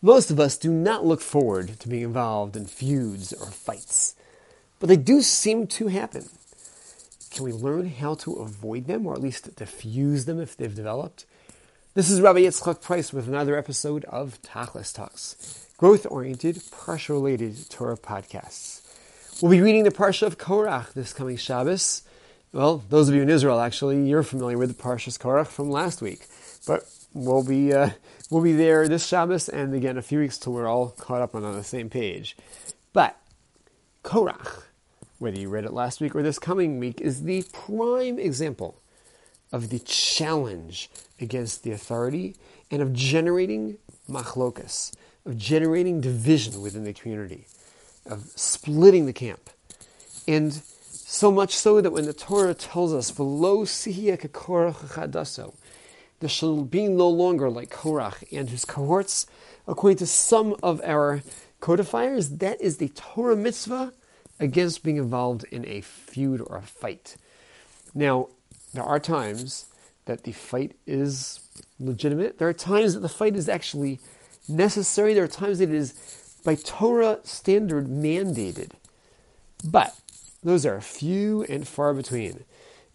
Most of us do not look forward to being involved in feuds or fights, but they do seem to happen. Can we learn how to avoid them, or at least diffuse them if they've developed? This is Rabbi Yitzchak Price with another episode of Tachlis Talks, growth-oriented, parsha-related Torah podcasts. We'll be reading the parsha of Korach this coming Shabbos. Well, those of you in Israel, actually, you're familiar with the parshas Korach from last week, but we'll be uh, we'll be there this Shabbos and again a few weeks till we're all caught up on, on the same page. But Korach, whether you read it last week or this coming week, is the prime example of the challenge against the authority and of generating machlokas, of generating division within the community, of splitting the camp. And so much so that when the Torah tells us, "V'lo sihia kekorach chadaso," there shall be no longer like Korach and his cohorts. According to some of our codifiers, that is the Torah mitzvah against being involved in a feud or a fight. Now, there are times that the fight is legitimate. There are times that the fight is actually necessary. There are times that it is by Torah standard mandated. But those are few and far between.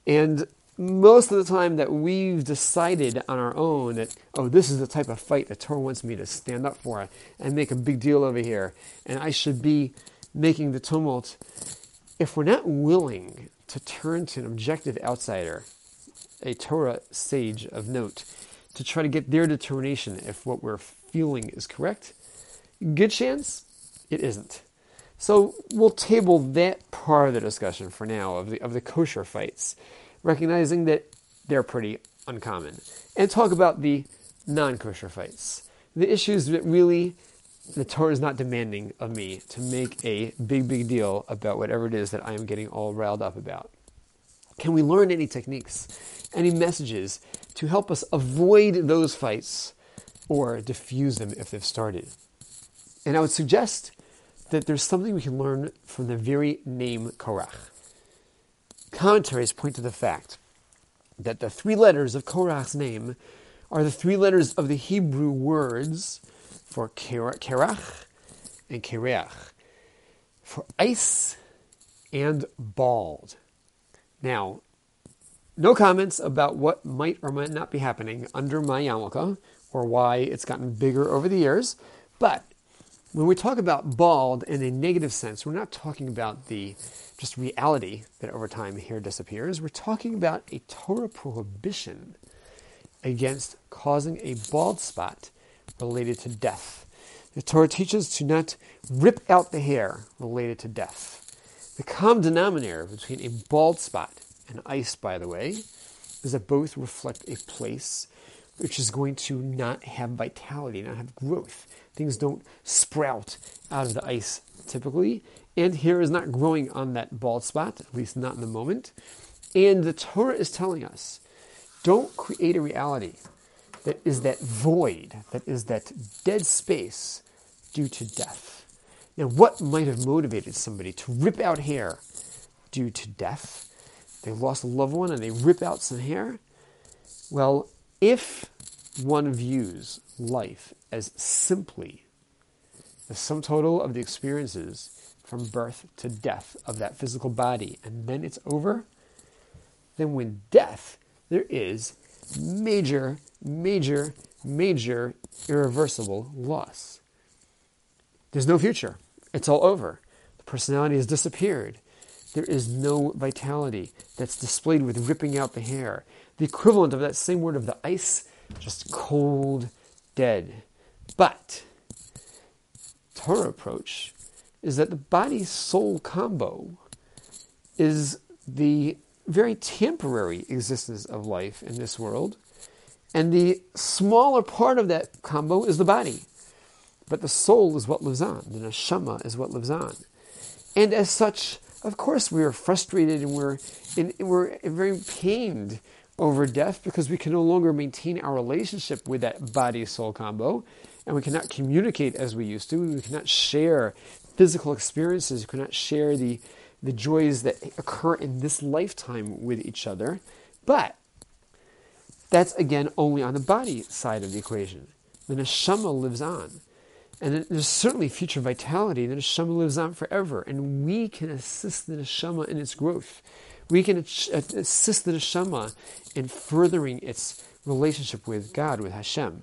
And most of the time that we've decided on our own that, oh, this is the type of fight that Torah wants me to stand up for and make a big deal over here, and I should be making the tumult, if we're not willing to turn to an objective outsider, a Torah sage of note, to try to get their determination if what we're feeling is correct, good chance it isn't. So we'll table that part of the discussion for now of the, of the kosher fights recognizing that they're pretty uncommon, and talk about the non kosher fights. The issues that really the Torah is not demanding of me to make a big, big deal about whatever it is that I am getting all riled up about. Can we learn any techniques, any messages to help us avoid those fights or diffuse them if they've started? And I would suggest that there's something we can learn from the very name Korach. Commentaries point to the fact that the three letters of Korach's name are the three letters of the Hebrew words for Kerach and Kereach, for ice and bald. Now, no comments about what might or might not be happening under my yarmulke or why it's gotten bigger over the years, but when we talk about bald in a negative sense, we're not talking about the just reality that over time hair disappears. We're talking about a Torah prohibition against causing a bald spot related to death. The Torah teaches to not rip out the hair related to death. The common denominator between a bald spot and ice, by the way, is that both reflect a place which is going to not have vitality, not have growth. Things don't sprout out of the ice typically, and hair is not growing on that bald spot, at least not in the moment. And the Torah is telling us don't create a reality that is that void, that is that dead space due to death. Now, what might have motivated somebody to rip out hair due to death? They lost a loved one and they rip out some hair? Well, if one views life as simply the sum total of the experiences from birth to death of that physical body, and then it's over, then when death, there is major, major, major irreversible loss. There's no future. It's all over. The personality has disappeared. There is no vitality that's displayed with ripping out the hair. The equivalent of that same word of the ice, just cold, dead. But Torah approach is that the body soul combo is the very temporary existence of life in this world, and the smaller part of that combo is the body. But the soul is what lives on, the neshama is what lives on. And as such, of course, we are frustrated and we're, in, we're very pained over death because we can no longer maintain our relationship with that body soul combo and we cannot communicate as we used to. We cannot share physical experiences. We cannot share the, the joys that occur in this lifetime with each other. But that's again only on the body side of the equation. The neshama lives on. And there's certainly future vitality. The neshama lives on forever, and we can assist the neshama in its growth. We can uh, assist the neshama in furthering its relationship with God, with Hashem.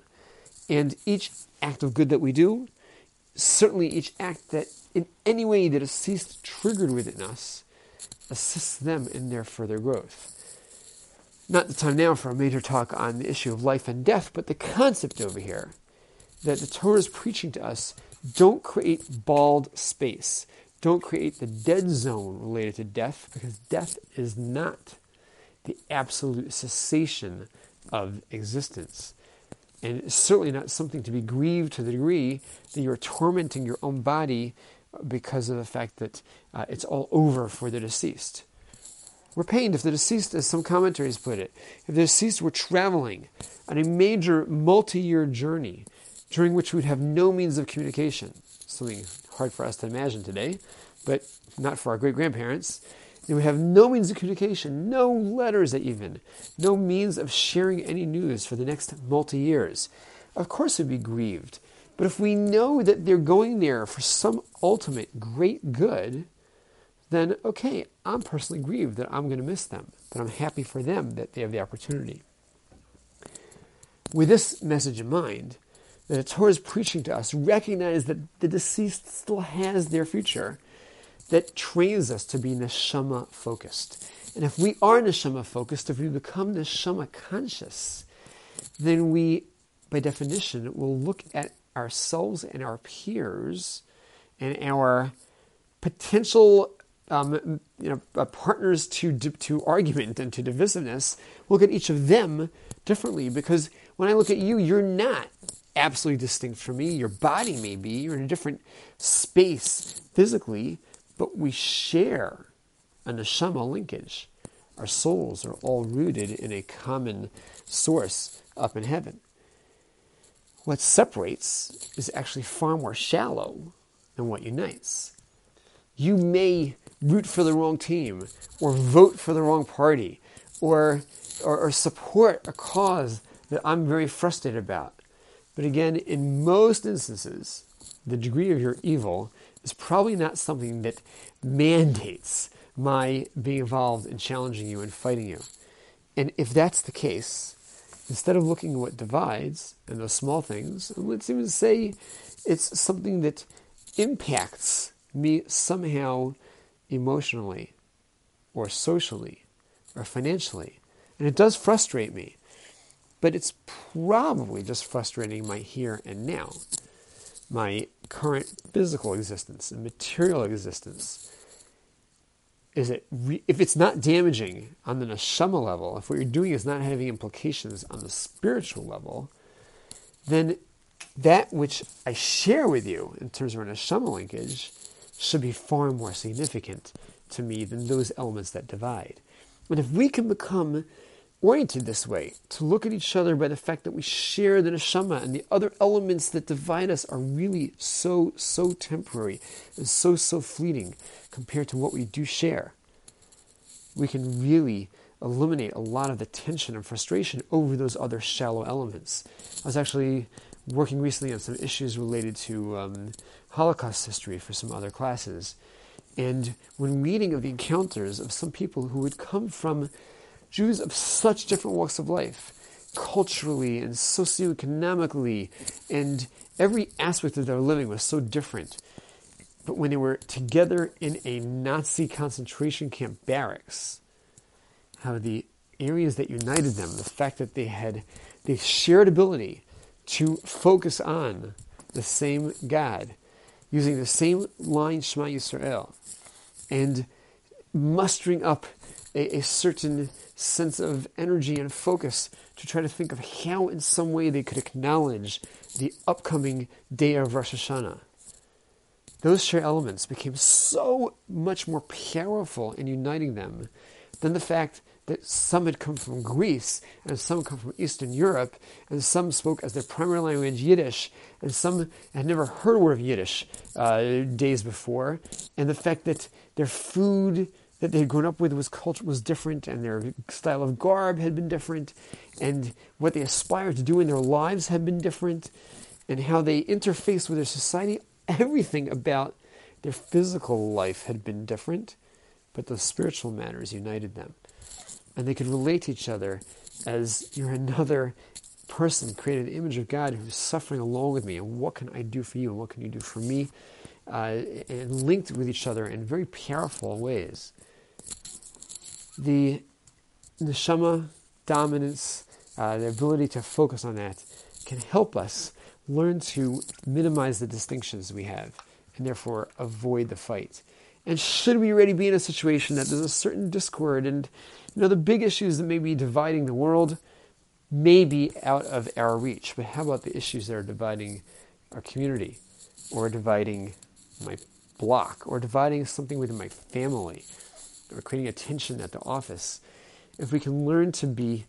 And each act of good that we do, certainly each act that in any way that is ceased triggered within us, assists them in their further growth. Not the time now for a major talk on the issue of life and death, but the concept over here that the Torah is preaching to us don't create bald space. Don't create the dead zone related to death, because death is not the absolute cessation of existence. And it's certainly not something to be grieved to the degree that you're tormenting your own body because of the fact that uh, it's all over for the deceased. We're pained if the deceased, as some commentaries put it, if the deceased were traveling on a major multi year journey during which we'd have no means of communication. Something hard for us to imagine today, but not for our great grandparents. And we have no means of communication, no letters even, no means of sharing any news for the next multi years. Of course, we'd be grieved. But if we know that they're going there for some ultimate great good, then okay, I'm personally grieved that I'm going to miss them, but I'm happy for them that they have the opportunity. With this message in mind, that the Torah is preaching to us, recognize that the deceased still has their future, that trains us to be neshama focused. And if we are neshama focused, if we become neshama conscious, then we, by definition, will look at ourselves and our peers and our potential um, you know, uh, partners to, to argument and to divisiveness, look at each of them differently. Because when I look at you, you're not absolutely distinct from me. Your body may be, you're in a different space physically, but we share a neshama linkage. Our souls are all rooted in a common source up in heaven. What separates is actually far more shallow than what unites. You may root for the wrong team, or vote for the wrong party, or, or, or support a cause that I'm very frustrated about. But again, in most instances, the degree of your evil is probably not something that mandates my being involved in challenging you and fighting you. And if that's the case, instead of looking at what divides and those small things, let's even say it's something that impacts me somehow emotionally or socially or financially. And it does frustrate me, but it's probably just frustrating my here and now, my current physical existence and material existence. Is it re- if it's not damaging on the neshama level, if what you're doing is not having implications on the spiritual level, then that which I share with you in terms of our neshama linkage should be far more significant to me than those elements that divide. And if we can become oriented this way, to look at each other by the fact that we share the neshama and the other elements that divide us are really so, so temporary and so, so fleeting compared to what we do share, we can really eliminate a lot of the tension and frustration over those other shallow elements. I was actually working recently on some issues related to um, Holocaust history for some other classes. And when reading of the encounters of some people who would come from Jews of such different walks of life, culturally and socioeconomically, and every aspect of their living was so different. But when they were together in a Nazi concentration camp barracks, how the areas that united them, the fact that they had the shared ability to focus on the same God, using the same line Shema Yisrael, and mustering up a, a, certain sense of energy and focus to try to think of how, in some way, they could acknowledge the upcoming day of Rosh Hashanah. Those shared elements became so much more powerful in uniting them than the fact that some had come from Greece and some come from Eastern Europe, and some spoke as their primary language Yiddish, and some had never heard a word of Yiddish uh, days before, and the fact that their food that they had grown up with was culture was different, and their style of garb had been different, and what they aspired to do in their lives had been different, and how they interfaced with their society, everything about their physical life had been different, but the spiritual matters united them. And they could relate to each other as you're another person created an image of God who's suffering along with me, and what can I do for you, and what can you do for me, uh, and linked with each other in very powerful ways. The neshama dominance, uh, the ability to focus on that, can help us learn to minimize the distinctions we have and therefore avoid the fight. And should we already be in a situation that there's a certain discord and you know the big issues that may be dividing the world may be out of our reach, but how about the issues that are dividing our community or dividing my block or dividing something within my family or creating a tension at the office? If we can learn to be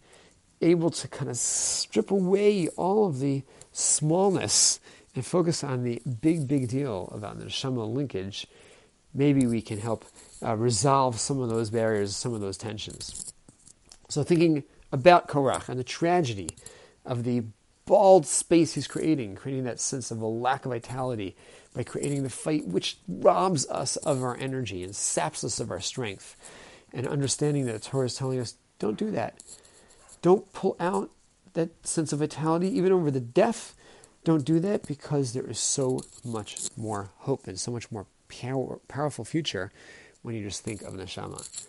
able to kind of strip away all of the smallness and focus on the big, big deal about the neshama linkage, maybe we can help uh, resolve some of those barriers, some of those tensions. So, thinking about Korach and the tragedy of the bald space he's creating, creating that sense of a lack of vitality by creating the fight which robs us of our energy and saps us of our strength, and understanding that the Torah is telling us don't do that. Don't pull out that sense of vitality even over the death don't do that because there is so much more hope and so much more power, powerful future when you just think of neshama.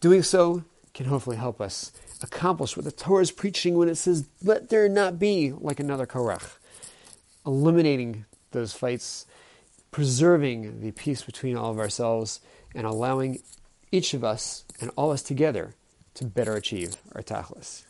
Doing so can hopefully help us accomplish what the Torah is preaching when it says, let there not be like another Korach. Eliminating those fights, preserving the peace between all of ourselves, and allowing each of us and all of us together to better achieve our tachlis.